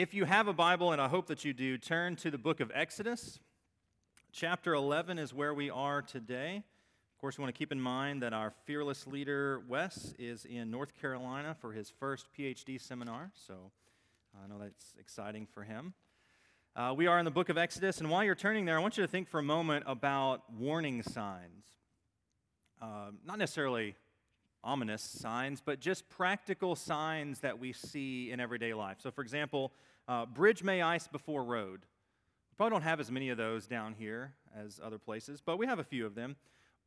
If you have a Bible, and I hope that you do, turn to the book of Exodus. Chapter 11 is where we are today. Of course, we want to keep in mind that our fearless leader, Wes, is in North Carolina for his first PhD seminar, so I know that's exciting for him. Uh, we are in the book of Exodus, and while you're turning there, I want you to think for a moment about warning signs. Uh, not necessarily ominous signs, but just practical signs that we see in everyday life. So, for example, uh, bridge may ice before road. We probably don't have as many of those down here as other places, but we have a few of them.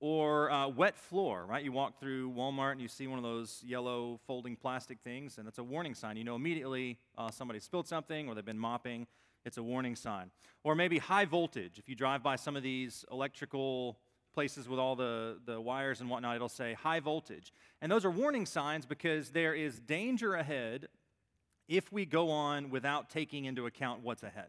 Or uh, wet floor, right? You walk through Walmart and you see one of those yellow folding plastic things, and that's a warning sign. You know immediately uh, somebody spilled something or they've been mopping. It's a warning sign. Or maybe high voltage. If you drive by some of these electrical places with all the, the wires and whatnot, it'll say high voltage. And those are warning signs because there is danger ahead if we go on without taking into account what's ahead.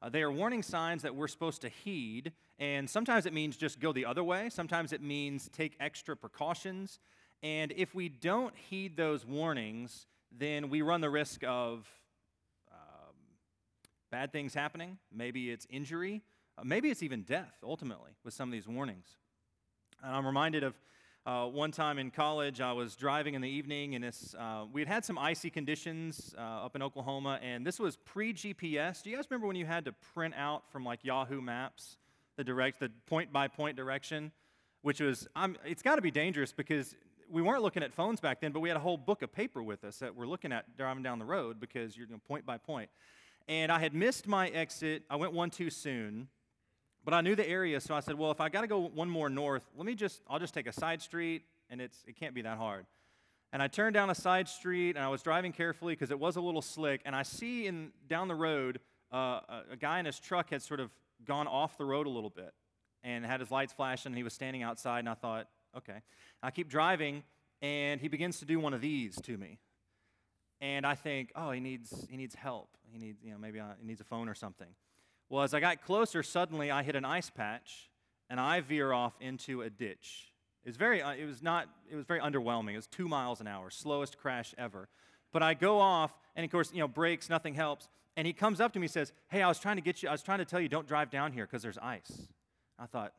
Uh, they are warning signs that we're supposed to heed, and sometimes it means just go the other way, sometimes it means take extra precautions. And if we don't heed those warnings, then we run the risk of um, bad things happening. Maybe it's injury, uh, maybe it's even death, ultimately, with some of these warnings. And I'm reminded of uh, one time in college, I was driving in the evening, and uh, we had had some icy conditions uh, up in Oklahoma, and this was pre GPS. Do you guys remember when you had to print out from like Yahoo Maps the direct, the point by point direction? Which was, it's got to be dangerous because we weren't looking at phones back then, but we had a whole book of paper with us that we're looking at driving down the road because you're going point by point. And I had missed my exit. I went one too soon. But I knew the area, so I said, well, if I got to go one more north, let me just, I'll just take a side street, and it's, it can't be that hard. And I turned down a side street, and I was driving carefully because it was a little slick, and I see in, down the road uh, a, guy in his truck had sort of gone off the road a little bit and had his lights flashing, and he was standing outside, and I thought, okay. I keep driving, and he begins to do one of these to me. And I think, oh, he needs, he needs help. He needs, you know, maybe I, he needs a phone or something. Well, as I got closer, suddenly I hit an ice patch and I veer off into a ditch. It was very, uh, it was not, it was very underwhelming. It was two miles an hour, slowest crash ever. But I go off, and of course, you know, brakes, nothing helps. And he comes up to me and says, Hey, I was trying to get you, I was trying to tell you, don't drive down here because there's ice. I thought,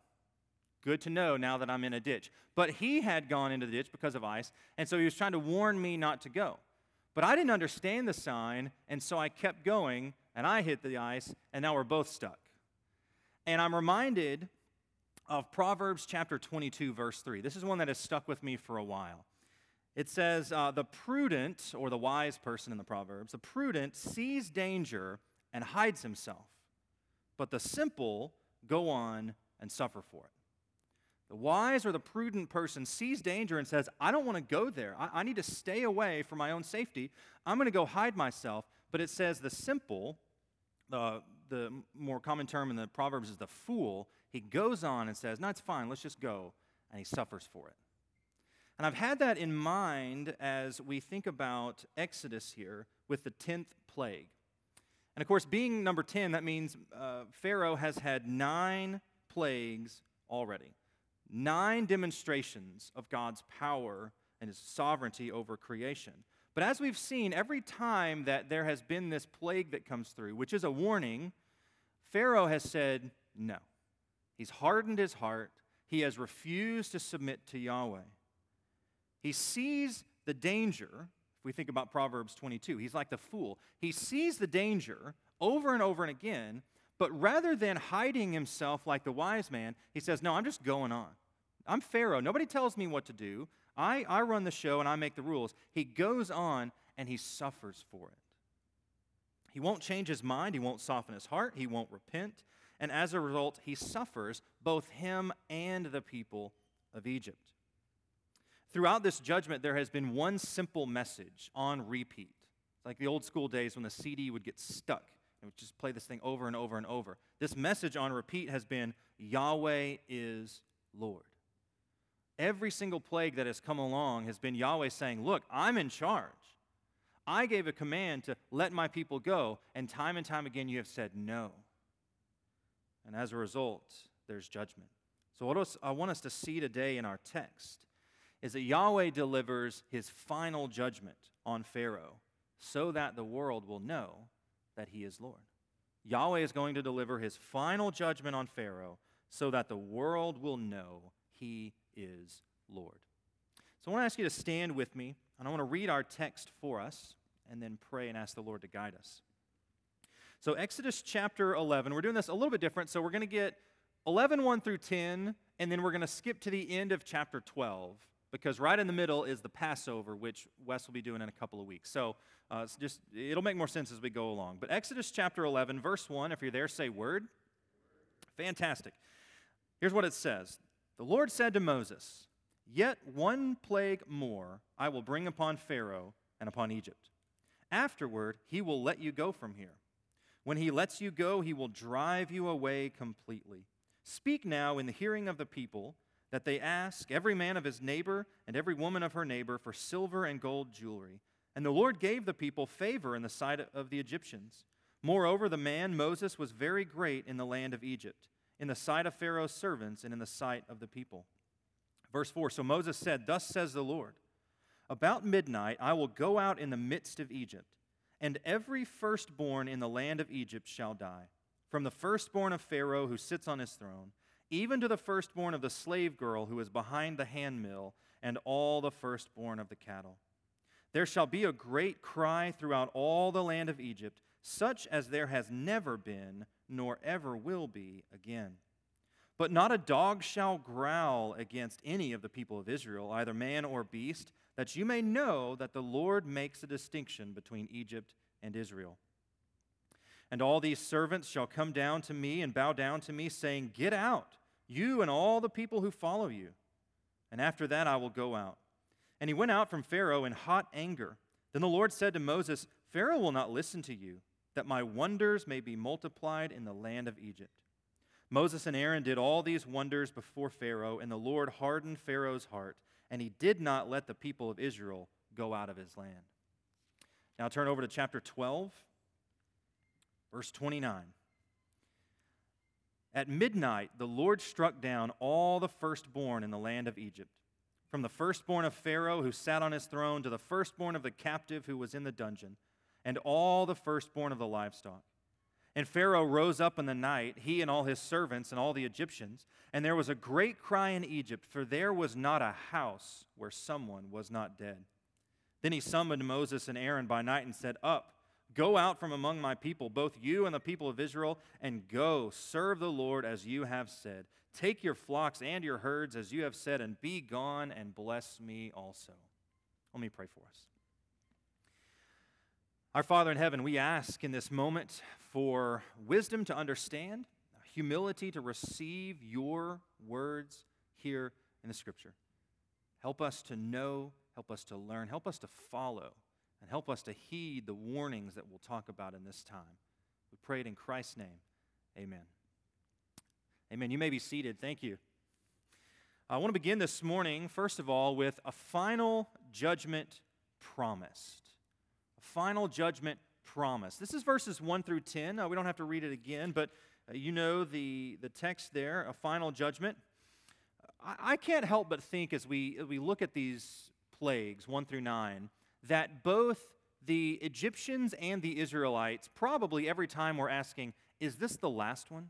Good to know now that I'm in a ditch. But he had gone into the ditch because of ice, and so he was trying to warn me not to go. But I didn't understand the sign, and so I kept going, and I hit the ice, and now we're both stuck. And I'm reminded of Proverbs chapter 22, verse 3. This is one that has stuck with me for a while. It says, uh, The prudent, or the wise person in the Proverbs, the prudent sees danger and hides himself, but the simple go on and suffer for it. The wise or the prudent person sees danger and says, I don't want to go there. I, I need to stay away for my own safety. I'm going to go hide myself. But it says the simple uh, the more common term in the Proverbs is the fool, he goes on and says, No, it's fine, let's just go. And he suffers for it. And I've had that in mind as we think about Exodus here with the 10th plague. And of course, being number 10, that means uh, Pharaoh has had nine plagues already, nine demonstrations of God's power and his sovereignty over creation. But as we've seen, every time that there has been this plague that comes through, which is a warning, Pharaoh has said no. He's hardened his heart. He has refused to submit to Yahweh. He sees the danger. If we think about Proverbs 22, he's like the fool. He sees the danger over and over and again, but rather than hiding himself like the wise man, he says, No, I'm just going on. I'm Pharaoh. Nobody tells me what to do. I, I run the show and I make the rules. He goes on and he suffers for it. He won't change his mind, he won't soften his heart, he won't repent, and as a result, he suffers, both him and the people of Egypt. Throughout this judgment, there has been one simple message on repeat. It's like the old school days when the CD would get stuck and would just play this thing over and over and over. This message on repeat has been Yahweh is Lord. Every single plague that has come along has been Yahweh saying, Look, I'm in charge. I gave a command to let my people go, and time and time again you have said no. And as a result, there's judgment. So, what I want us to see today in our text is that Yahweh delivers his final judgment on Pharaoh so that the world will know that he is Lord. Yahweh is going to deliver his final judgment on Pharaoh so that the world will know he is Lord. So I want to ask you to stand with me, and I want to read our text for us and then pray and ask the Lord to guide us. So, Exodus chapter 11, we're doing this a little bit different. So, we're going to get 11, 1 through 10, and then we're going to skip to the end of chapter 12 because right in the middle is the Passover, which Wes will be doing in a couple of weeks. So uh, just it'll make more sense as we go along. But Exodus chapter 11, verse 1, if you're there, say word. Fantastic. Here's what it says The Lord said to Moses, Yet one plague more I will bring upon Pharaoh and upon Egypt. Afterward, he will let you go from here. When he lets you go, he will drive you away completely. Speak now in the hearing of the people that they ask every man of his neighbor and every woman of her neighbor for silver and gold jewelry. And the Lord gave the people favor in the sight of the Egyptians. Moreover, the man Moses was very great in the land of Egypt, in the sight of Pharaoh's servants and in the sight of the people. Verse 4 So Moses said, Thus says the Lord, About midnight I will go out in the midst of Egypt, and every firstborn in the land of Egypt shall die, from the firstborn of Pharaoh who sits on his throne even to the firstborn of the slave girl who is behind the handmill, and all the firstborn of the cattle. There shall be a great cry throughout all the land of Egypt, such as there has never been, nor ever will be again. But not a dog shall growl against any of the people of Israel, either man or beast, that you may know that the Lord makes a distinction between Egypt and Israel. And all these servants shall come down to me and bow down to me, saying, Get out you and all the people who follow you. And after that I will go out. And he went out from Pharaoh in hot anger. Then the Lord said to Moses, Pharaoh will not listen to you, that my wonders may be multiplied in the land of Egypt. Moses and Aaron did all these wonders before Pharaoh, and the Lord hardened Pharaoh's heart, and he did not let the people of Israel go out of his land. Now turn over to chapter 12, verse 29. At midnight, the Lord struck down all the firstborn in the land of Egypt, from the firstborn of Pharaoh who sat on his throne to the firstborn of the captive who was in the dungeon, and all the firstborn of the livestock. And Pharaoh rose up in the night, he and all his servants and all the Egyptians, and there was a great cry in Egypt, for there was not a house where someone was not dead. Then he summoned Moses and Aaron by night and said, Up Go out from among my people, both you and the people of Israel, and go serve the Lord as you have said. Take your flocks and your herds as you have said, and be gone and bless me also. Let me pray for us. Our Father in heaven, we ask in this moment for wisdom to understand, humility to receive your words here in the scripture. Help us to know, help us to learn, help us to follow and help us to heed the warnings that we'll talk about in this time. We pray it in Christ's name. Amen. Amen. You may be seated. Thank you. I want to begin this morning, first of all, with a final judgment promised. Final judgment promise. This is verses 1 through 10. Uh, we don't have to read it again, but uh, you know the, the text there, a final judgment. I, I can't help but think as we, as we look at these plagues, 1 through 9, that both the Egyptians and the Israelites probably every time were asking, Is this the last one?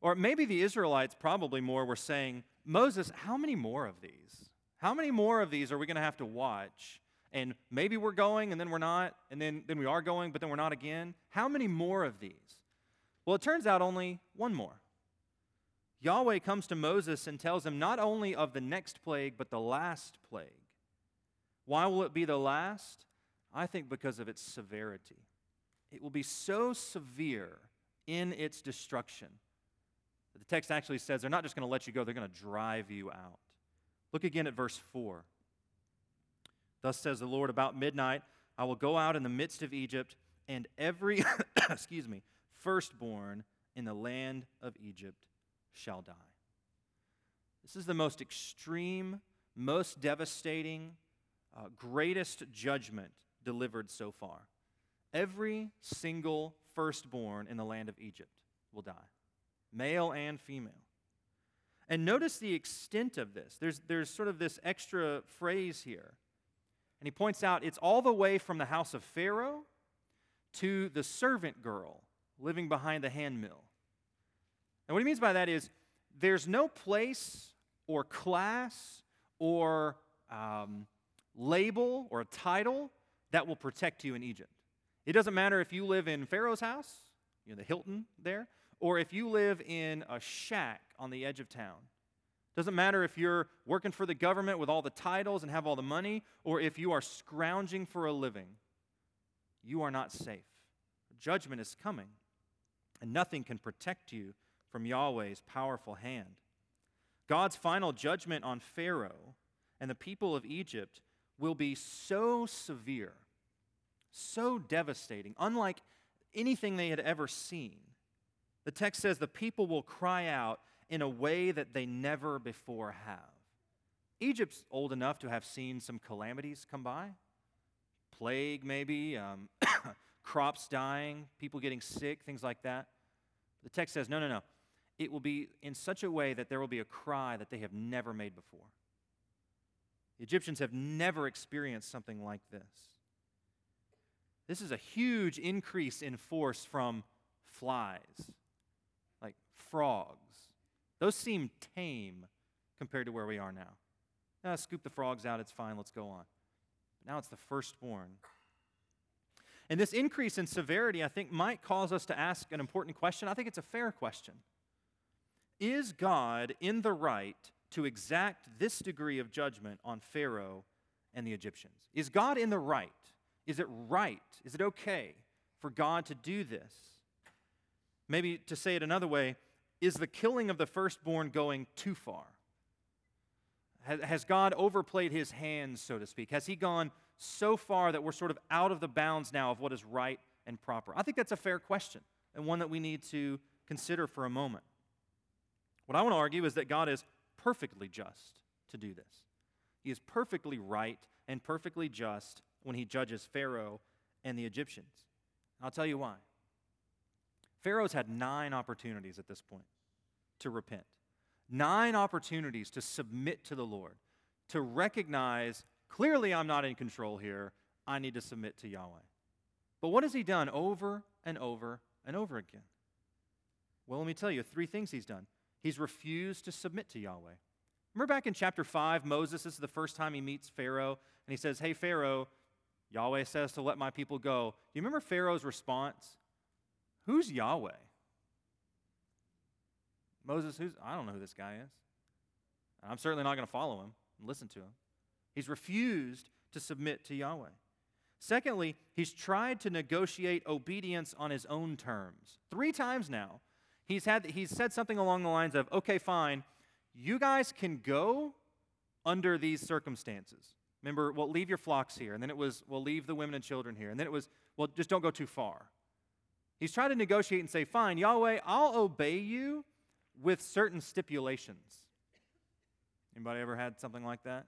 Or maybe the Israelites probably more were saying, Moses, how many more of these? How many more of these are we going to have to watch? And maybe we're going and then we're not, and then, then we are going, but then we're not again. How many more of these? Well, it turns out only one more. Yahweh comes to Moses and tells him not only of the next plague, but the last plague. Why will it be the last? I think because of its severity. It will be so severe in its destruction. The text actually says they're not just going to let you go, they're going to drive you out. Look again at verse 4. Thus says the Lord, about midnight I will go out in the midst of Egypt, and every, excuse me, firstborn in the land of Egypt shall die. This is the most extreme, most devastating, uh, greatest judgment delivered so far. Every single firstborn in the land of Egypt will die, male and female. And notice the extent of this. There's, there's sort of this extra phrase here. And he points out it's all the way from the house of Pharaoh to the servant girl living behind the handmill. And what he means by that is there's no place or class or um, label or title that will protect you in Egypt. It doesn't matter if you live in Pharaoh's house, you know, the Hilton there, or if you live in a shack on the edge of town. Doesn't matter if you're working for the government with all the titles and have all the money, or if you are scrounging for a living. You are not safe. Judgment is coming, and nothing can protect you from Yahweh's powerful hand. God's final judgment on Pharaoh and the people of Egypt will be so severe, so devastating, unlike anything they had ever seen. The text says the people will cry out in a way that they never before have. Egypt's old enough to have seen some calamities come by plague, maybe, um, crops dying, people getting sick, things like that. The text says, no, no, no. It will be in such a way that there will be a cry that they have never made before. The Egyptians have never experienced something like this. This is a huge increase in force from flies, like frogs. Those seem tame compared to where we are now. Now, scoop the frogs out, it's fine, let's go on. But now it's the firstborn. And this increase in severity, I think, might cause us to ask an important question. I think it's a fair question. Is God in the right to exact this degree of judgment on Pharaoh and the Egyptians? Is God in the right? Is it right? Is it okay for God to do this? Maybe to say it another way, is the killing of the firstborn going too far? Has God overplayed his hands, so to speak? Has he gone so far that we're sort of out of the bounds now of what is right and proper? I think that's a fair question and one that we need to consider for a moment. What I want to argue is that God is perfectly just to do this. He is perfectly right and perfectly just when he judges Pharaoh and the Egyptians. I'll tell you why. Pharaoh's had nine opportunities at this point to repent, nine opportunities to submit to the Lord, to recognize clearly I'm not in control here. I need to submit to Yahweh. But what has he done over and over and over again? Well, let me tell you three things he's done. He's refused to submit to Yahweh. Remember back in chapter 5, Moses, this is the first time he meets Pharaoh, and he says, Hey, Pharaoh, Yahweh says to let my people go. Do you remember Pharaoh's response? Who's Yahweh? Moses, who's, I don't know who this guy is. I'm certainly not going to follow him and listen to him. He's refused to submit to Yahweh. Secondly, he's tried to negotiate obedience on his own terms. Three times now, He's, had, he's said something along the lines of, okay, fine, you guys can go under these circumstances. Remember, well, leave your flocks here. And then it was, well, leave the women and children here. And then it was, well, just don't go too far. He's trying to negotiate and say, fine, Yahweh, I'll obey you with certain stipulations. Anybody ever had something like that?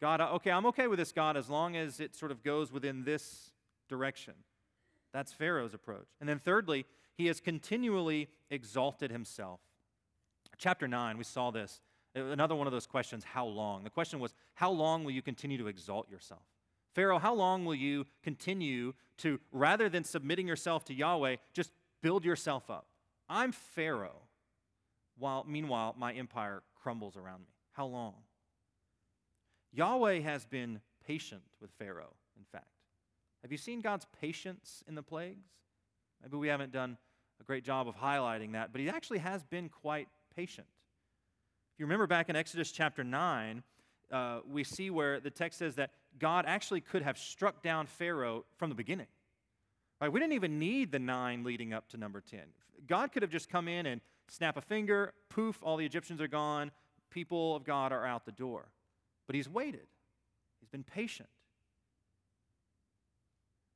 God, okay, I'm okay with this, God, as long as it sort of goes within this direction. That's Pharaoh's approach. And then thirdly, he has continually exalted himself. Chapter 9, we saw this. Another one of those questions, how long? The question was, how long will you continue to exalt yourself? Pharaoh, how long will you continue to, rather than submitting yourself to Yahweh, just build yourself up? I'm Pharaoh, while meanwhile my empire crumbles around me. How long? Yahweh has been patient with Pharaoh, in fact. Have you seen God's patience in the plagues? Maybe we haven't done a great job of highlighting that, but he actually has been quite patient. If you remember back in Exodus chapter 9, uh, we see where the text says that God actually could have struck down Pharaoh from the beginning. Right? We didn't even need the nine leading up to number 10. God could have just come in and snap a finger, poof, all the Egyptians are gone, people of God are out the door. But he's waited, he's been patient.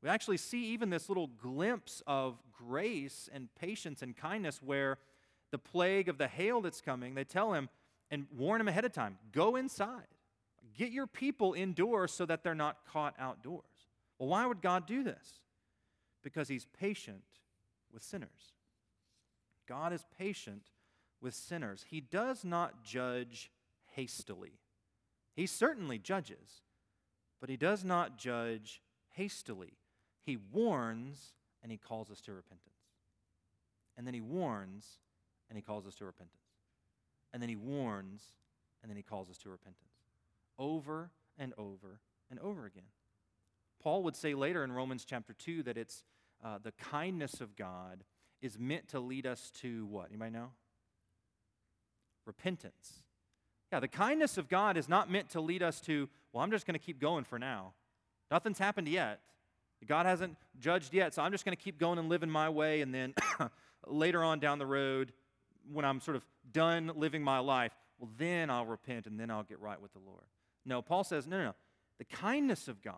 We actually see even this little glimpse of grace and patience and kindness where the plague of the hail that's coming, they tell him and warn him ahead of time go inside, get your people indoors so that they're not caught outdoors. Well, why would God do this? Because he's patient with sinners. God is patient with sinners. He does not judge hastily. He certainly judges, but he does not judge hastily. He warns and he calls us to repentance. And then he warns, and he calls us to repentance. And then he warns, and then he calls us to repentance. Over and over and over again. Paul would say later in Romans chapter 2 that it's uh, the kindness of God is meant to lead us to what? Anybody know? Repentance. Yeah, the kindness of God is not meant to lead us to, well, I'm just going to keep going for now. Nothing's happened yet. God hasn't judged yet, so I'm just going to keep going and living my way, and then later on down the road, when I'm sort of done living my life, well, then I'll repent and then I'll get right with the Lord. No, Paul says, no, no, no. The kindness of God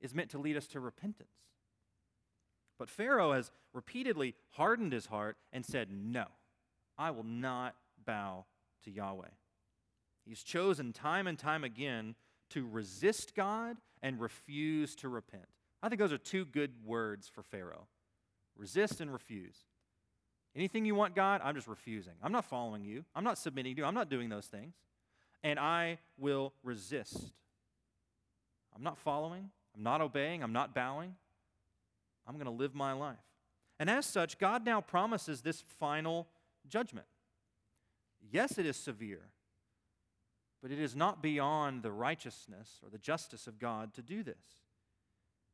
is meant to lead us to repentance. But Pharaoh has repeatedly hardened his heart and said, No, I will not bow to Yahweh. He's chosen time and time again to resist God and refuse to repent. I think those are two good words for Pharaoh resist and refuse. Anything you want, God, I'm just refusing. I'm not following you. I'm not submitting to you. I'm not doing those things. And I will resist. I'm not following. I'm not obeying. I'm not bowing. I'm going to live my life. And as such, God now promises this final judgment. Yes, it is severe, but it is not beyond the righteousness or the justice of God to do this.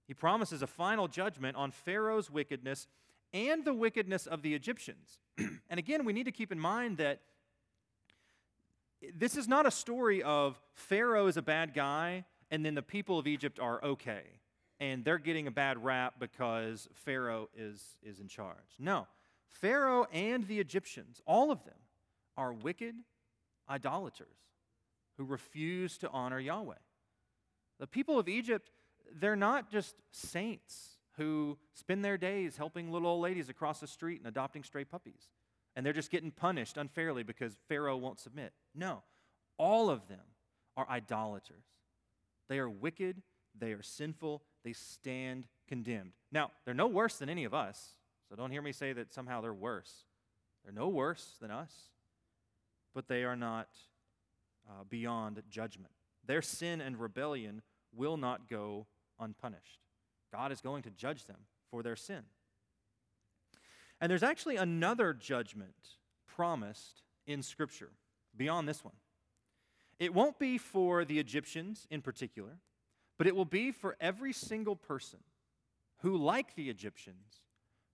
He promises a final judgment on Pharaoh's wickedness and the wickedness of the Egyptians. and again, we need to keep in mind that this is not a story of Pharaoh is a bad guy and then the people of Egypt are okay and they're getting a bad rap because Pharaoh is, is in charge. No, Pharaoh and the Egyptians, all of them, are wicked idolaters who refuse to honor Yahweh. The people of Egypt, they're not just saints who spend their days helping little old ladies across the street and adopting stray puppies. And they're just getting punished unfairly because Pharaoh won't submit. No, all of them are idolaters. They are wicked, they are sinful, they stand condemned. Now, they're no worse than any of us, so don't hear me say that somehow they're worse. They're no worse than us, but they are not uh, beyond judgment. Their sin and rebellion will not go unpunished. God is going to judge them for their sin. And there's actually another judgment promised in Scripture beyond this one. It won't be for the Egyptians in particular, but it will be for every single person who, like the Egyptians,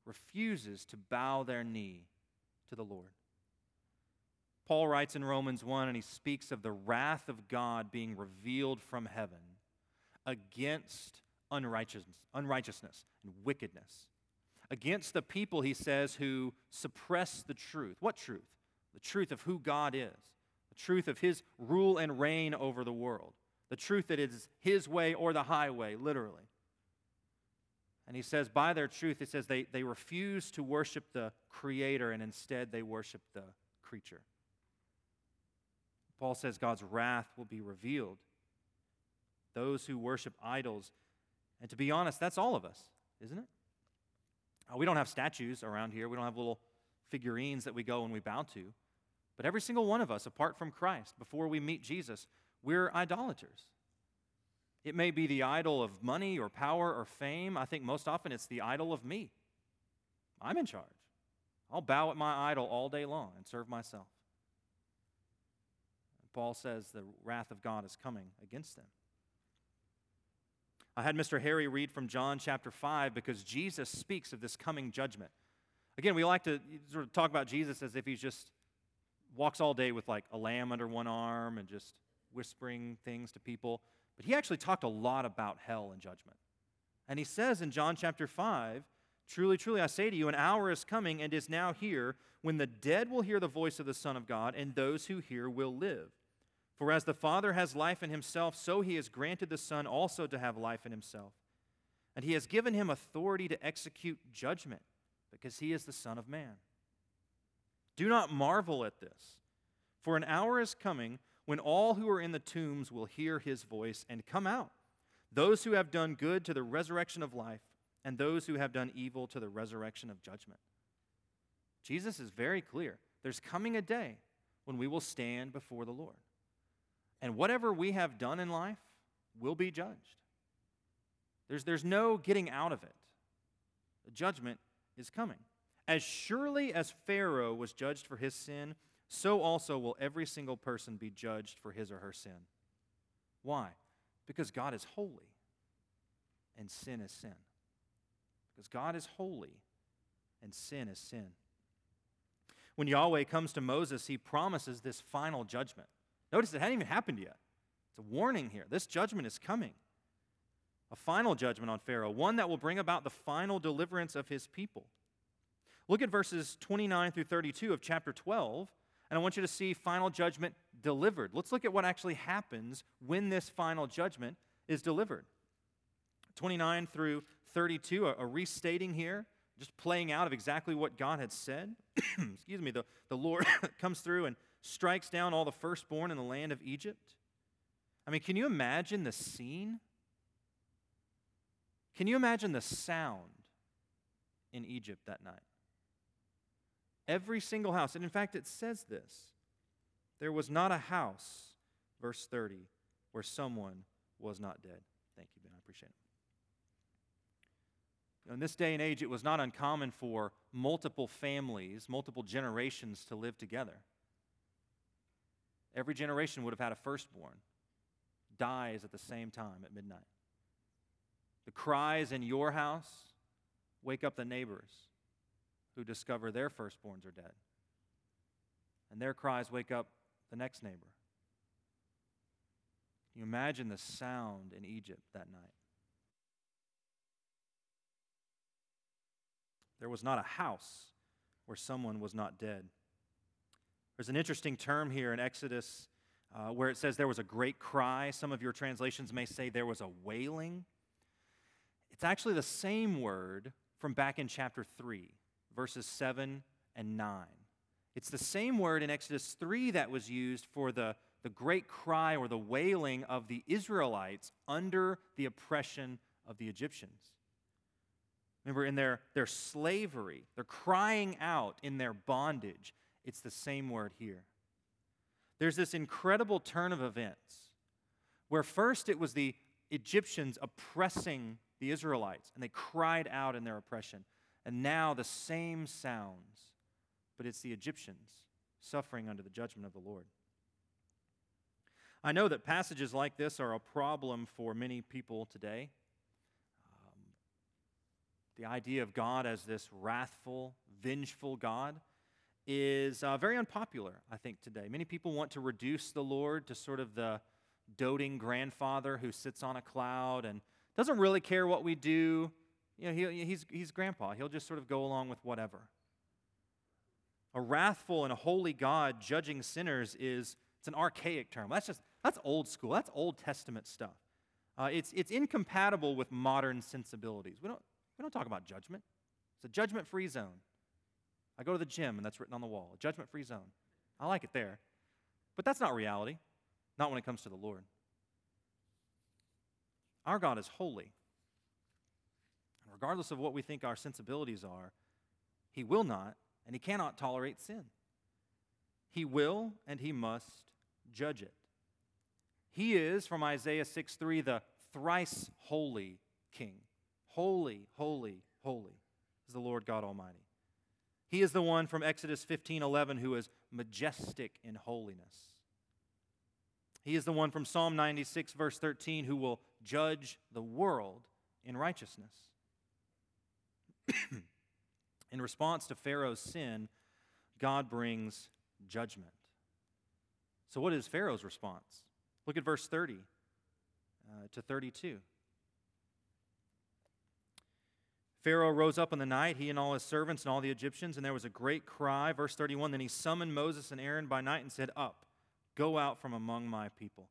refuses to bow their knee to the Lord. Paul writes in Romans 1, and he speaks of the wrath of God being revealed from heaven against unrighteousness, unrighteousness and wickedness. Against the people, he says, who suppress the truth. What truth? The truth of who God is, the truth of his rule and reign over the world, the truth that it is his way or the highway, literally. And he says, by their truth, he says they, they refuse to worship the creator and instead they worship the creature. Paul says God's wrath will be revealed. Those who worship idols and to be honest, that's all of us, isn't it? Uh, we don't have statues around here, we don't have little figurines that we go and we bow to. But every single one of us, apart from Christ, before we meet Jesus, we're idolaters. It may be the idol of money or power or fame. I think most often it's the idol of me. I'm in charge. I'll bow at my idol all day long and serve myself. Paul says the wrath of God is coming against them. I had Mr. Harry read from John chapter 5 because Jesus speaks of this coming judgment. Again, we like to sort of talk about Jesus as if he's just walks all day with like a lamb under one arm and just whispering things to people. But he actually talked a lot about hell and judgment. And he says in John chapter 5, Truly, truly, I say to you, an hour is coming and is now here when the dead will hear the voice of the Son of God, and those who hear will live. For as the Father has life in himself, so he has granted the Son also to have life in himself. And he has given him authority to execute judgment, because he is the Son of Man. Do not marvel at this, for an hour is coming when all who are in the tombs will hear his voice and come out, those who have done good to the resurrection of life, and those who have done evil to the resurrection of judgment. Jesus is very clear. There's coming a day when we will stand before the Lord. And whatever we have done in life will be judged. There's, there's no getting out of it. The judgment is coming. As surely as Pharaoh was judged for his sin, so also will every single person be judged for his or her sin. Why? Because God is holy and sin is sin. Because God is holy and sin is sin. When Yahweh comes to Moses, he promises this final judgment. Notice it hadn't even happened yet. It's a warning here. This judgment is coming. A final judgment on Pharaoh, one that will bring about the final deliverance of his people. Look at verses 29 through 32 of chapter 12, and I want you to see final judgment delivered. Let's look at what actually happens when this final judgment is delivered. 29 through 32, a, restating here, just playing out of exactly what God had said. Excuse me, the, the Lord comes through and strikes down all the firstborn in the land of Egypt. I mean, can you imagine the scene? Can you imagine the sound in Egypt that night? Every single house, and in fact, it says this there was not a house, verse 30, where someone was not dead. Thank you, Ben. I appreciate it. In this day and age, it was not uncommon for multiple families, multiple generations to live together. Every generation would have had a firstborn dies at the same time at midnight. The cries in your house wake up the neighbors who discover their firstborns are dead. And their cries wake up the next neighbor. Can you imagine the sound in Egypt that night? There was not a house where someone was not dead. There's an interesting term here in Exodus uh, where it says there was a great cry. Some of your translations may say there was a wailing. It's actually the same word from back in chapter 3, verses 7 and 9. It's the same word in Exodus 3 that was used for the, the great cry or the wailing of the Israelites under the oppression of the Egyptians. Remember, in their, their slavery, they're crying out in their bondage. It's the same word here. There's this incredible turn of events where first it was the Egyptians oppressing the Israelites, and they cried out in their oppression. And now the same sounds, but it's the Egyptians suffering under the judgment of the Lord. I know that passages like this are a problem for many people today. Um, the idea of God as this wrathful, vengeful God is uh, very unpopular, I think, today. Many people want to reduce the Lord to sort of the doting grandfather who sits on a cloud and doesn't really care what we do. You know, he, he's, he's grandpa. He'll just sort of go along with whatever. A wrathful and a holy God judging sinners is it's an archaic term. That's just that's old school. That's Old Testament stuff. Uh, it's, it's incompatible with modern sensibilities. We don't, we don't talk about judgment. It's a judgment free zone. I go to the gym and that's written on the wall judgment free zone. I like it there. But that's not reality, not when it comes to the Lord. Our God is holy. And regardless of what we think our sensibilities are, He will not and He cannot tolerate sin. He will and He must judge it. He is, from Isaiah 6 3, the thrice holy King. Holy, holy, holy is the Lord God Almighty. He is the one from Exodus 15 11 who is majestic in holiness. He is the one from Psalm 96, verse 13, who will judge the world in righteousness. in response to Pharaoh's sin, God brings judgment. So, what is Pharaoh's response? Look at verse 30 uh, to 32. Pharaoh rose up in the night, he and all his servants and all the Egyptians, and there was a great cry. Verse 31 Then he summoned Moses and Aaron by night and said, Up, go out from among my people.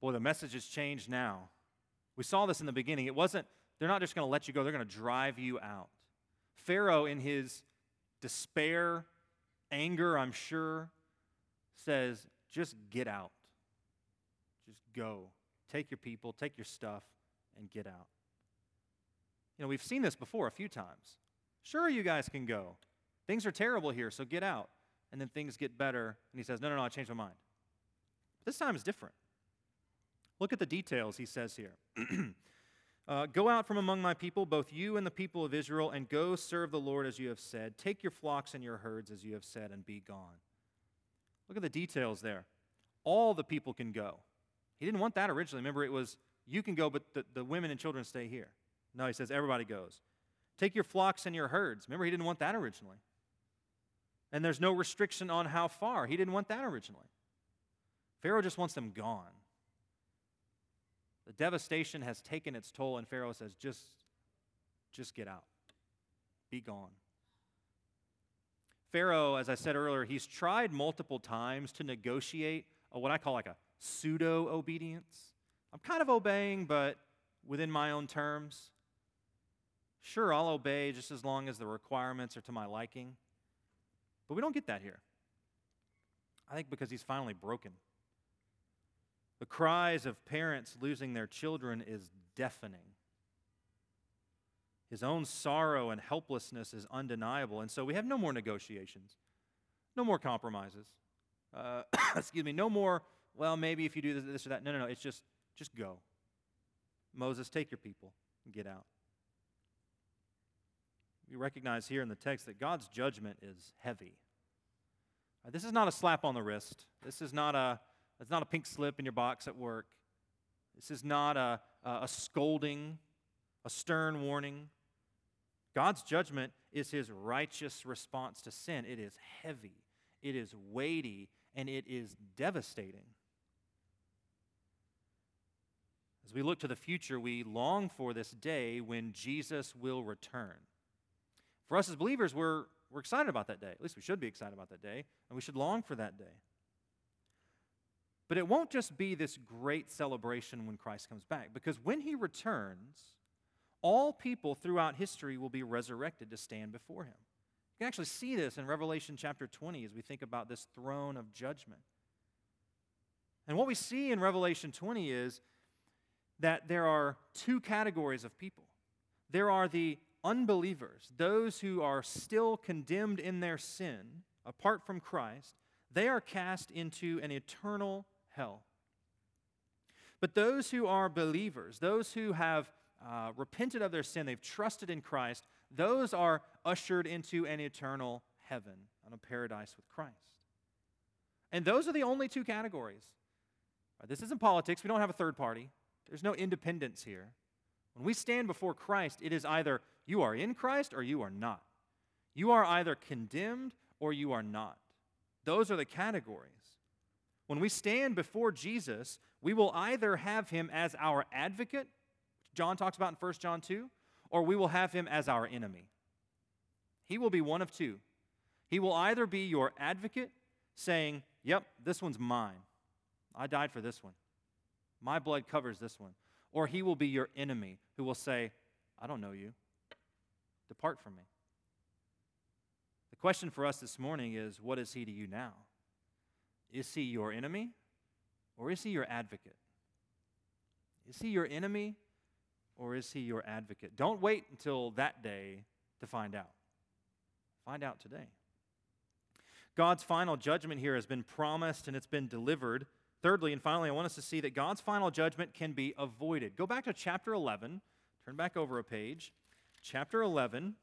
Boy, the message has changed now. We saw this in the beginning. It wasn't, they're not just going to let you go, they're going to drive you out. Pharaoh, in his despair, anger, I'm sure, says, Just get out. Just go. Take your people, take your stuff, and get out. You know, we've seen this before a few times. Sure, you guys can go. Things are terrible here, so get out. And then things get better, and he says, No, no, no, I changed my mind. This time is different. Look at the details he says here. Uh, go out from among my people, both you and the people of Israel, and go serve the Lord as you have said. Take your flocks and your herds as you have said, and be gone. Look at the details there. All the people can go. He didn't want that originally. Remember, it was you can go, but the, the women and children stay here. No, he says everybody goes. Take your flocks and your herds. Remember, he didn't want that originally. And there's no restriction on how far. He didn't want that originally. Pharaoh just wants them gone. The devastation has taken its toll, and Pharaoh says, just, just get out. Be gone. Pharaoh, as I said earlier, he's tried multiple times to negotiate a, what I call like a pseudo obedience. I'm kind of obeying, but within my own terms. Sure, I'll obey just as long as the requirements are to my liking. But we don't get that here. I think because he's finally broken. The cries of parents losing their children is deafening. His own sorrow and helplessness is undeniable. And so we have no more negotiations, no more compromises. Uh, excuse me, no more, well, maybe if you do this, this or that. No, no, no. It's just, just go. Moses, take your people and get out. We recognize here in the text that God's judgment is heavy. Uh, this is not a slap on the wrist. This is not a it's not a pink slip in your box at work. This is not a, a scolding, a stern warning. God's judgment is his righteous response to sin. It is heavy, it is weighty, and it is devastating. As we look to the future, we long for this day when Jesus will return. For us as believers, we're, we're excited about that day. At least we should be excited about that day, and we should long for that day. But it won't just be this great celebration when Christ comes back, because when he returns, all people throughout history will be resurrected to stand before him. You can actually see this in Revelation chapter 20 as we think about this throne of judgment. And what we see in Revelation 20 is that there are two categories of people there are the unbelievers, those who are still condemned in their sin apart from Christ, they are cast into an eternal hell. But those who are believers, those who have uh, repented of their sin, they've trusted in Christ, those are ushered into an eternal heaven and a paradise with Christ. And those are the only two categories. This isn't politics. We don't have a third party. There's no independence here. When we stand before Christ, it is either you are in Christ or you are not. You are either condemned or you are not. Those are the categories. When we stand before Jesus, we will either have him as our advocate, John talks about in 1 John 2, or we will have him as our enemy. He will be one of two. He will either be your advocate, saying, Yep, this one's mine. I died for this one. My blood covers this one. Or he will be your enemy who will say, I don't know you. Depart from me. The question for us this morning is what is he to you now? Is he your enemy or is he your advocate? Is he your enemy or is he your advocate? Don't wait until that day to find out. Find out today. God's final judgment here has been promised and it's been delivered. Thirdly, and finally, I want us to see that God's final judgment can be avoided. Go back to chapter 11. Turn back over a page. Chapter 11.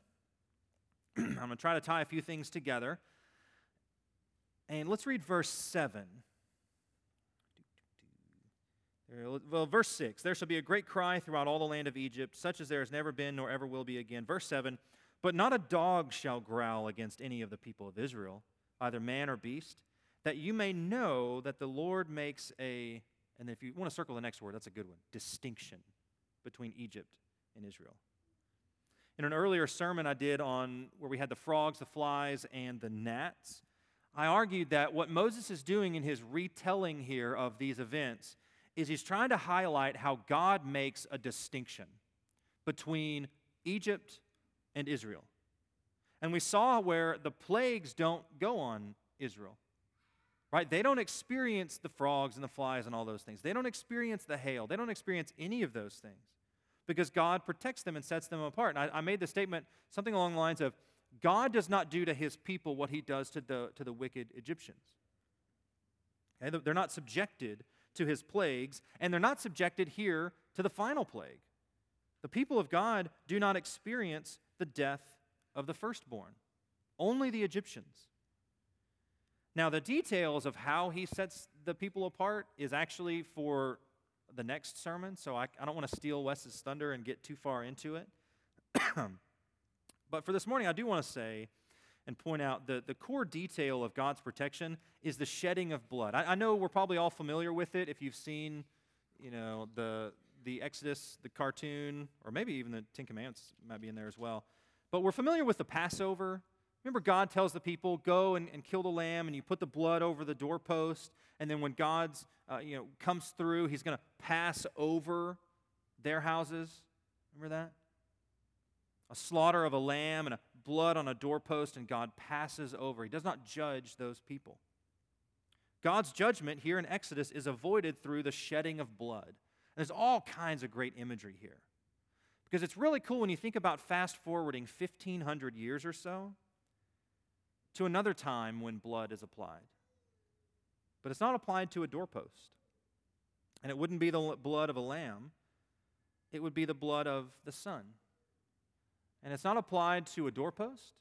I'm going to try to tie a few things together. And let's read verse 7. Well, verse 6 There shall be a great cry throughout all the land of Egypt, such as there has never been nor ever will be again. Verse 7 But not a dog shall growl against any of the people of Israel, either man or beast, that you may know that the Lord makes a, and if you want to circle the next word, that's a good one, distinction between Egypt and Israel. In an earlier sermon I did on where we had the frogs, the flies, and the gnats, I argued that what Moses is doing in his retelling here of these events is he's trying to highlight how God makes a distinction between Egypt and Israel. And we saw where the plagues don't go on Israel. Right? They don't experience the frogs and the flies and all those things. They don't experience the hail. They don't experience any of those things because God protects them and sets them apart. And I, I made the statement something along the lines of God does not do to his people what he does to the, to the wicked Egyptians. Okay? They're not subjected to his plagues, and they're not subjected here to the final plague. The people of God do not experience the death of the firstborn, only the Egyptians. Now, the details of how he sets the people apart is actually for the next sermon, so I, I don't want to steal Wes's thunder and get too far into it. but for this morning, I do want to say and point out that the core detail of God's protection is the shedding of blood. I, I know we're probably all familiar with it if you've seen, you know, the, the Exodus, the cartoon, or maybe even the Ten Commandments might be in there as well. But we're familiar with the Passover. Remember, God tells the people, go and, and kill the lamb, and you put the blood over the doorpost. And then when God's, uh, you know, comes through, he's going to pass over their houses. Remember that? A slaughter of a lamb and a blood on a doorpost, and God passes over. He does not judge those people. God's judgment here in Exodus is avoided through the shedding of blood. There's all kinds of great imagery here. Because it's really cool when you think about fast forwarding 1,500 years or so to another time when blood is applied. But it's not applied to a doorpost. And it wouldn't be the blood of a lamb, it would be the blood of the Son. And it's not applied to a doorpost,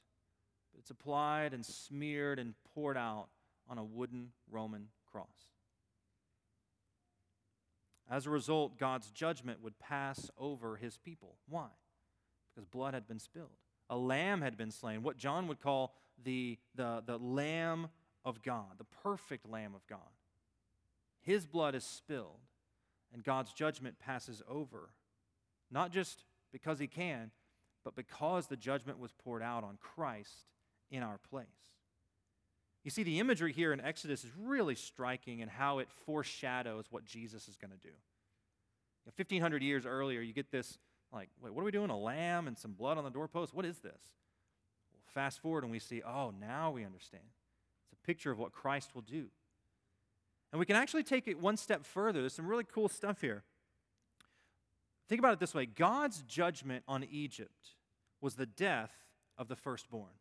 it's applied and smeared and poured out on a wooden Roman cross. As a result, God's judgment would pass over his people. Why? Because blood had been spilled. A lamb had been slain, what John would call the, the, the Lamb of God, the perfect Lamb of God. His blood is spilled, and God's judgment passes over, not just because he can, but because the judgment was poured out on Christ in our place. You see, the imagery here in Exodus is really striking in how it foreshadows what Jesus is going to do. 1,500 years earlier, you get this like, wait, what are we doing? A lamb and some blood on the doorpost? What is this? Fast forward and we see, oh, now we understand. It's a picture of what Christ will do. And we can actually take it one step further. There's some really cool stuff here. Think about it this way God's judgment on Egypt was the death of the firstborn.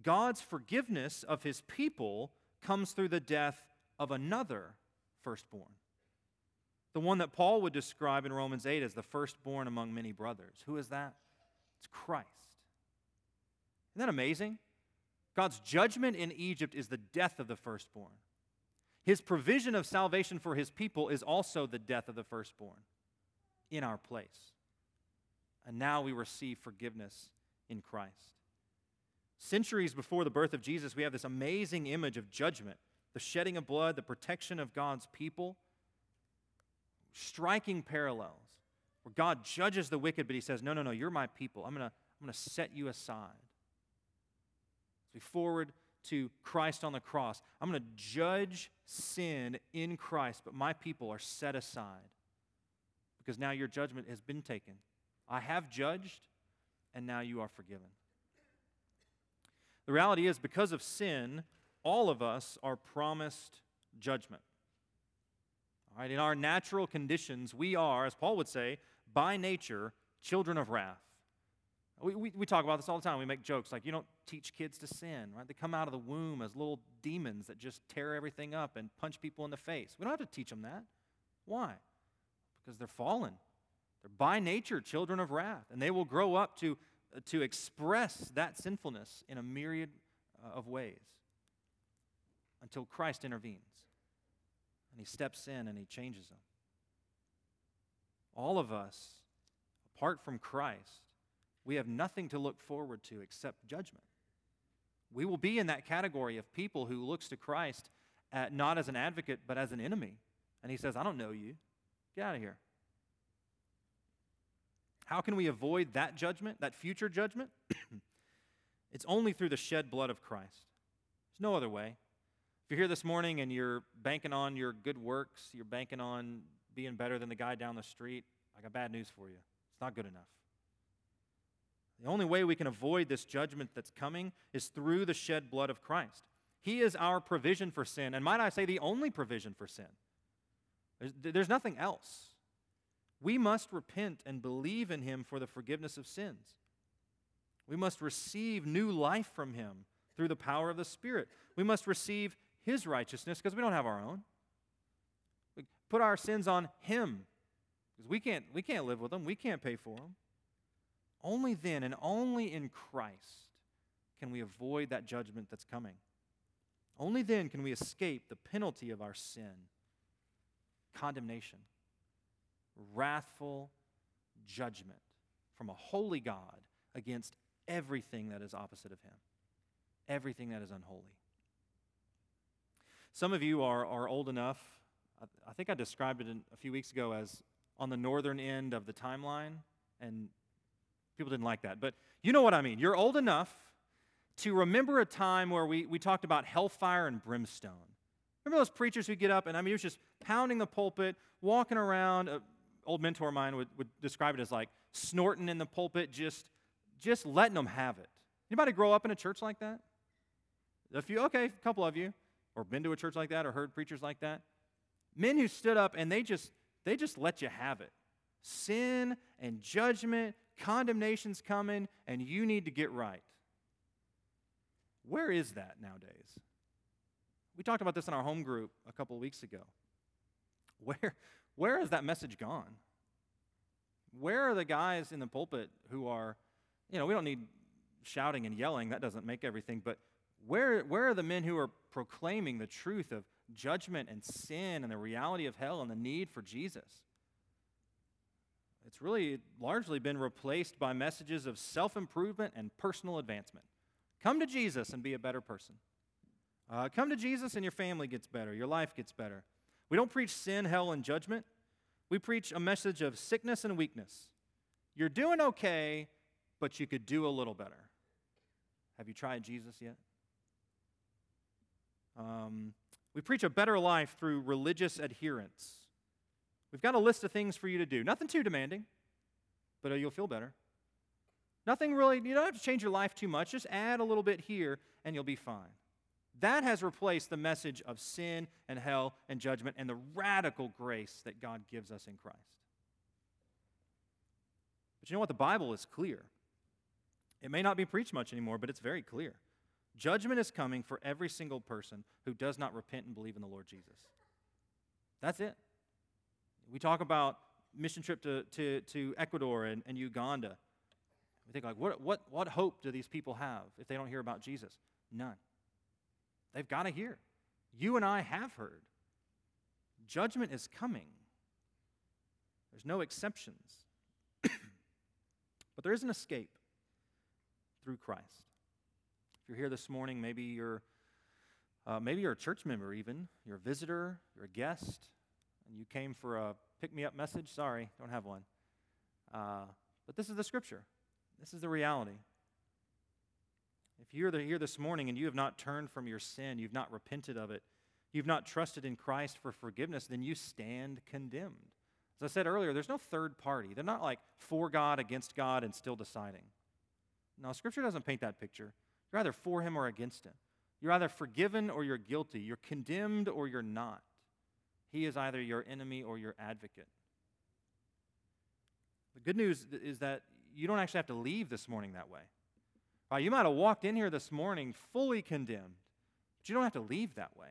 God's forgiveness of his people comes through the death of another firstborn. The one that Paul would describe in Romans 8 as the firstborn among many brothers. Who is that? It's Christ. Isn't that amazing? God's judgment in Egypt is the death of the firstborn. His provision of salvation for his people is also the death of the firstborn in our place. And now we receive forgiveness in Christ. Centuries before the birth of Jesus, we have this amazing image of judgment the shedding of blood, the protection of God's people. Striking parallels where God judges the wicked, but he says, No, no, no, you're my people. I'm going to I'm going to set you aside. As we forward to Christ on the cross, I'm going to judge sin in Christ, but my people are set aside because now your judgment has been taken. I have judged, and now you are forgiven. The reality is, because of sin, all of us are promised judgment. All right, in our natural conditions, we are, as Paul would say, by nature, children of wrath. We, we, we, talk about this all the time. We make jokes like, you don't teach kids to sin, right? They come out of the womb as little demons that just tear everything up and punch people in the face. We don't have to teach them that. Why? Because they're fallen. They're by nature children of wrath, and they will grow up to to express that sinfulness in a myriad uh, of ways until Christ intervenes and he steps in and he changes them. All of us, apart from Christ, we have nothing to look forward to except judgment. We will be in that category of people who looks to Christ at, not as an advocate, but as an enemy. And he says, I don't know you. Get out of here. How can we avoid that judgment, that future judgment? it's only through the shed blood of Christ. There's no other way. If you're here this morning and you're banking on your good works, you're banking on being better than the guy down the street, I got bad news for you. It's not good enough. The only way we can avoid this judgment that's coming is through the shed blood of Christ. He is our provision for sin, and might I say, the only provision for sin. There's, there's nothing else. We must repent and believe in him for the forgiveness of sins. We must receive new life from him through the power of the Spirit. We must receive his righteousness because we don't have our own. We put our sins on him Because we can't, we can't live with them, we can't pay for them. Only then and only in Christ can we avoid that judgment that's coming. Only then can we escape the penalty of our sin condemnation, wrathful judgment from a holy God against everything that is opposite of Him, everything that is unholy. Some of you are, are old enough. I, I think I described it in, a few weeks ago as on the northern end of the timeline, and people didn't like that. But you know what I mean. You're old enough to remember a time where we, we talked about hellfire and brimstone. Remember those preachers who get up and I mean, he was just pounding the pulpit, walking around. An old mentor of mine would, would describe it as like snorting in the pulpit, just, just letting them have it. Anybody grow up in a church like that? A few, okay, a couple of you, or been to a church like that, or heard preachers like that. Men who stood up and they just, they just let you have it. Sin and judgment, condemnation's coming, and you need to get right. Where is that nowadays? We talked about this in our home group a couple of weeks ago. Where, where has that message gone? Where are the guys in the pulpit who are, you know, we don't need shouting and yelling, that doesn't make everything, but where, where are the men who are proclaiming the truth of judgment and sin and the reality of hell and the need for Jesus? It's really largely been replaced by messages of self improvement and personal advancement. Come to Jesus and be a better person. Uh, come to Jesus and your family gets better, your life gets better. We don't preach sin, hell, and judgment. We preach a message of sickness and weakness. You're doing okay, but you could do a little better. Have you tried Jesus yet? Um, we preach a better life through religious adherence. We've got a list of things for you to do. Nothing too demanding, but uh, you'll feel better. Nothing really, you don't have to change your life too much. Just add a little bit here and you'll be fine. That has replaced the message of sin and hell and judgment and the radical grace that God gives us in Christ. But you know what? The Bible is clear. It may not be preached much anymore, but it's very clear. Judgment is coming for every single person who does not repent and believe in the Lord Jesus. That's it. We talk about mission trip to, to, to Ecuador and, and Uganda. We think like, what, what, what hope do these people have if they don't hear about Jesus? None. They've got to hear. You and I have heard. Judgment is coming. There's no exceptions. but there is an escape through Christ. If you're here this morning, maybe you're uh, maybe you're a church member even, you're a visitor, you're a guest, and you came for a pick me up message. Sorry, don't have one. Uh, but this is the scripture. This is the reality. If you're here this morning and you have not turned from your sin, you've not repented of it, you've not trusted in Christ for forgiveness, then you stand condemned. As I said earlier, there's no third party. They're not like for God, against God, and still deciding. No, Scripture doesn't paint that picture. You're either for Him or against Him. You're either forgiven or you're guilty. You're condemned or you're not. He is either your enemy or your advocate. The good news is that you don't actually have to leave this morning that way. Right, you might have walked in here this morning fully condemned, but you don't have to leave that way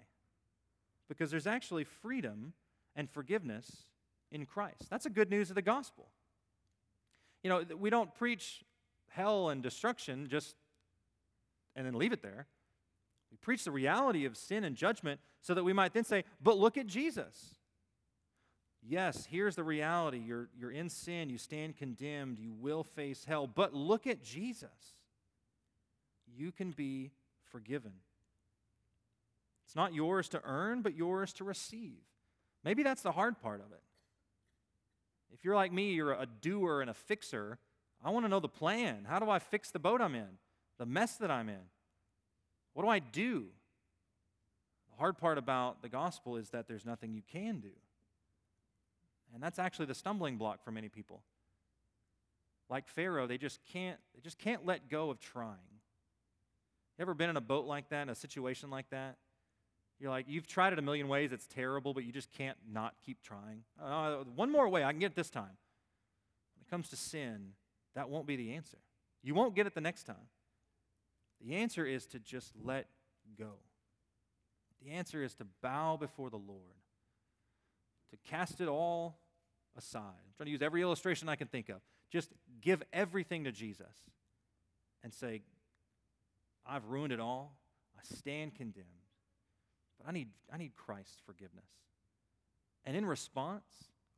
because there's actually freedom and forgiveness in Christ. That's the good news of the gospel. You know, we don't preach hell and destruction just and then leave it there. We preach the reality of sin and judgment so that we might then say, but look at Jesus. Yes, here's the reality. You're, you're in sin, you stand condemned, you will face hell, but look at Jesus you can be forgiven. It's not yours to earn, but yours to receive. Maybe that's the hard part of it. If you're like me, you're a doer and a fixer. I want to know the plan. How do I fix the boat I'm in, the mess that I'm in? What do I do? The hard part about the gospel is that there's nothing you can do. And that's actually the stumbling block for many people. Like Pharaoh, they just can't, they just can't let go of trying. You Ever been in a boat like that, in a situation like that? You're like, you've tried it a million ways, it's terrible, but you just can't not keep trying. Uh, one more way, I can get it this time. When it comes to sin, that won't be the answer. You won't get it the next time. The answer is to just let go. The answer is to bow before the Lord, to cast it all aside. I'm trying to use every illustration I can think of. Just give everything to Jesus and say, I've ruined it all. I stand condemned. But I need, I need Christ's forgiveness. And in response,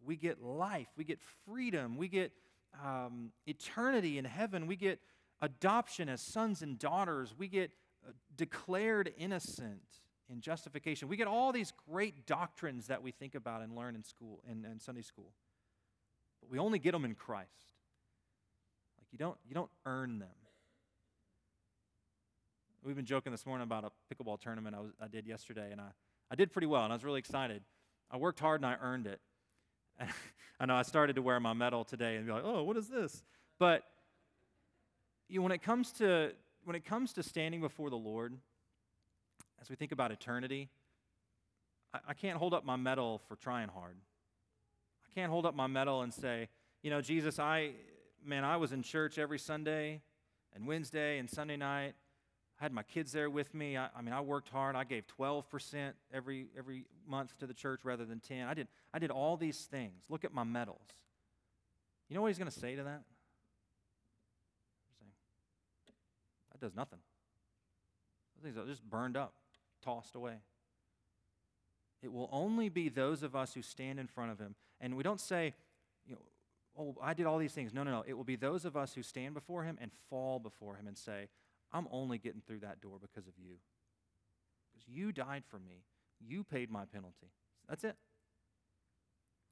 we get life, we get freedom, we get um, eternity in heaven, we get adoption as sons and daughters, we get uh, declared innocent in justification. We get all these great doctrines that we think about and learn in school and Sunday school. But we only get them in Christ. Like you don't, you don't earn them. We've been joking this morning about a pickleball tournament I, was, I did yesterday, and I, I did pretty well, and I was really excited. I worked hard and I earned it. I know I started to wear my medal today and be like, oh, what is this? But you know, when it comes to when it comes to standing before the Lord, as we think about eternity, I, I can't hold up my medal for trying hard. I can't hold up my medal and say, you know, Jesus, I man, I was in church every Sunday and Wednesday and Sunday night. I had my kids there with me. I, I, mean, I worked hard. I gave 12% every, every month to the church rather than 10. I did, I did all these things. Look at my medals. You know what he's going to say to that? Does nothing. Those things are just burned up, tossed away. It will only be those of us who stand in front of him. And we don't say, you know, oh, I did all these things. No, no, no. It will be those of us who stand before him and fall before him and say, I'm only getting through that door because of you. Because you died for me. You paid my penalty. That's it.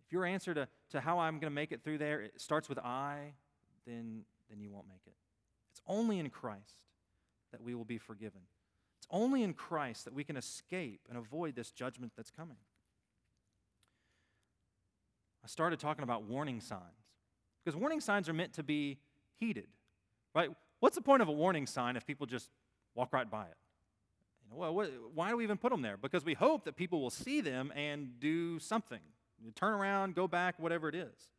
If your answer to, to how I'm going to make it through there it starts with I, then, then you won't make it. It's only in Christ that we will be forgiven. It's only in Christ that we can escape and avoid this judgment that's coming. I started talking about warning signs because warning signs are meant to be heeded, right? What's the point of a warning sign if people just walk right by it? You know, well, what, why do we even put them there? Because we hope that people will see them and do something. Turn around, go back, whatever it is.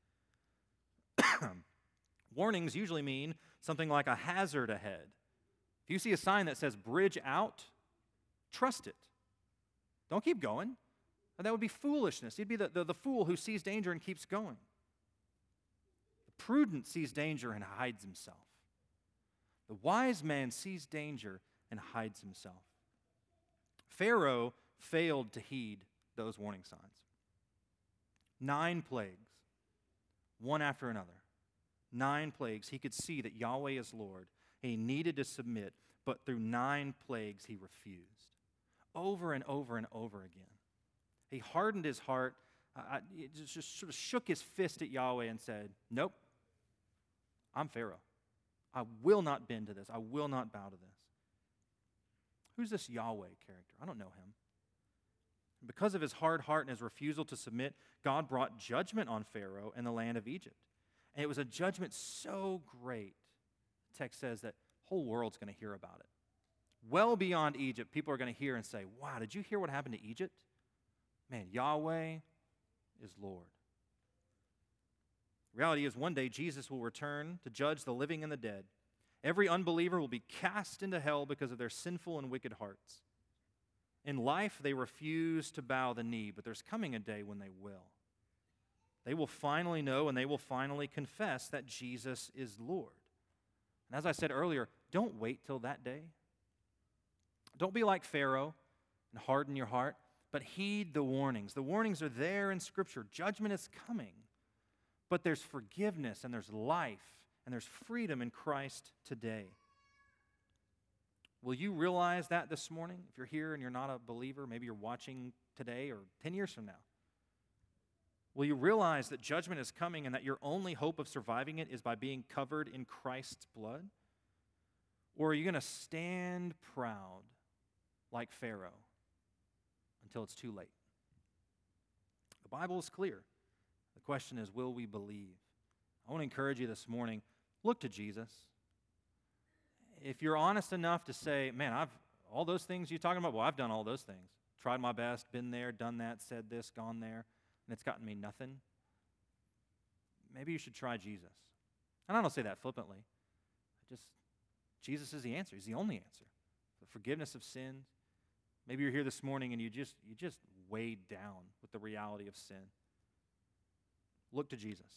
Warnings usually mean something like a hazard ahead. If you see a sign that says bridge out, trust it. Don't keep going. that would be foolishness. You'd be the, the, the fool who sees danger and keeps going. The prudent sees danger and hides himself. The wise man sees danger and hides himself. Pharaoh failed to heed those warning signs. Nine plagues, one after another. Nine plagues. He could see that Yahweh is Lord. He needed to submit, but through nine plagues, he refused. Over and over and over again. He hardened his heart, uh, just sort of shook his fist at Yahweh and said, Nope, I'm Pharaoh. I will not bend to this. I will not bow to this. Who's this Yahweh character? I don't know him. Because of his hard heart and his refusal to submit, God brought judgment on Pharaoh and the land of Egypt. And it was a judgment so great, text says that whole world's going to hear about it. Well beyond Egypt, people are going to hear and say, Wow, did you hear what happened to Egypt? Man, Yahweh is Lord. Reality is, one day Jesus will return to judge the living and the dead. Every unbeliever will be cast into hell because of their sinful and wicked hearts. In life, they refuse to bow the knee, but there's coming a day when they will. They will finally know and they will finally confess that Jesus is Lord. And as I said earlier, don't wait till that day. Don't be like Pharaoh and harden your heart, but heed the warnings. The warnings are there in Scripture. Judgment is coming. But there's forgiveness and there's life and there's freedom in Christ today. Will you realize that this morning? If you're here and you're not a believer, maybe you're watching today or 10 years from now. Will you realize that judgment is coming and that your only hope of surviving it is by being covered in Christ's blood? Or are you going to stand proud like Pharaoh until it's too late? The Bible is clear. The question is, will we believe? I want to encourage you this morning look to Jesus. If you're honest enough to say, man, I've all those things you're talking about, well, I've done all those things. Tried my best, been there, done that, said this, gone there, and it's gotten me nothing. Maybe you should try Jesus. And I don't say that flippantly. I just Jesus is the answer. He's the only answer. The forgiveness of sins. Maybe you're here this morning and you just you just weighed down with the reality of sin. Look to Jesus.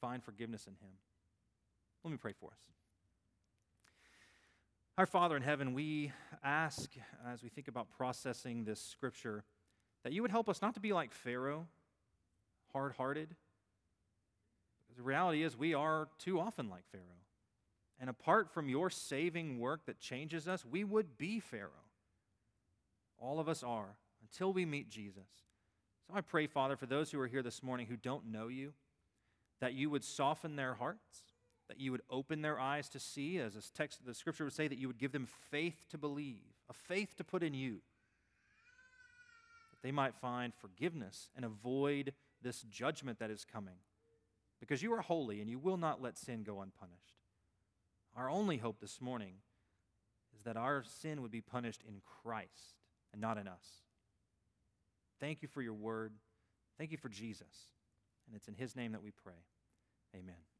Find forgiveness in him. Let me pray for us. Our Father in heaven, we ask as we think about processing this scripture that you would help us not to be like Pharaoh, hard hearted. The reality is, we are too often like Pharaoh. And apart from your saving work that changes us, we would be Pharaoh. All of us are until we meet Jesus. So I pray, Father, for those who are here this morning who don't know you, that you would soften their hearts, that you would open their eyes to see, as this text the scripture would say, that you would give them faith to believe, a faith to put in you, they might find forgiveness and avoid this judgment that is coming. Because you are holy and you will not let sin go unpunished. Our only hope this morning is that our sin would be punished in Christ and not in us. Thank you for your word. Thank you for Jesus. And it's in his name that we pray. Amen.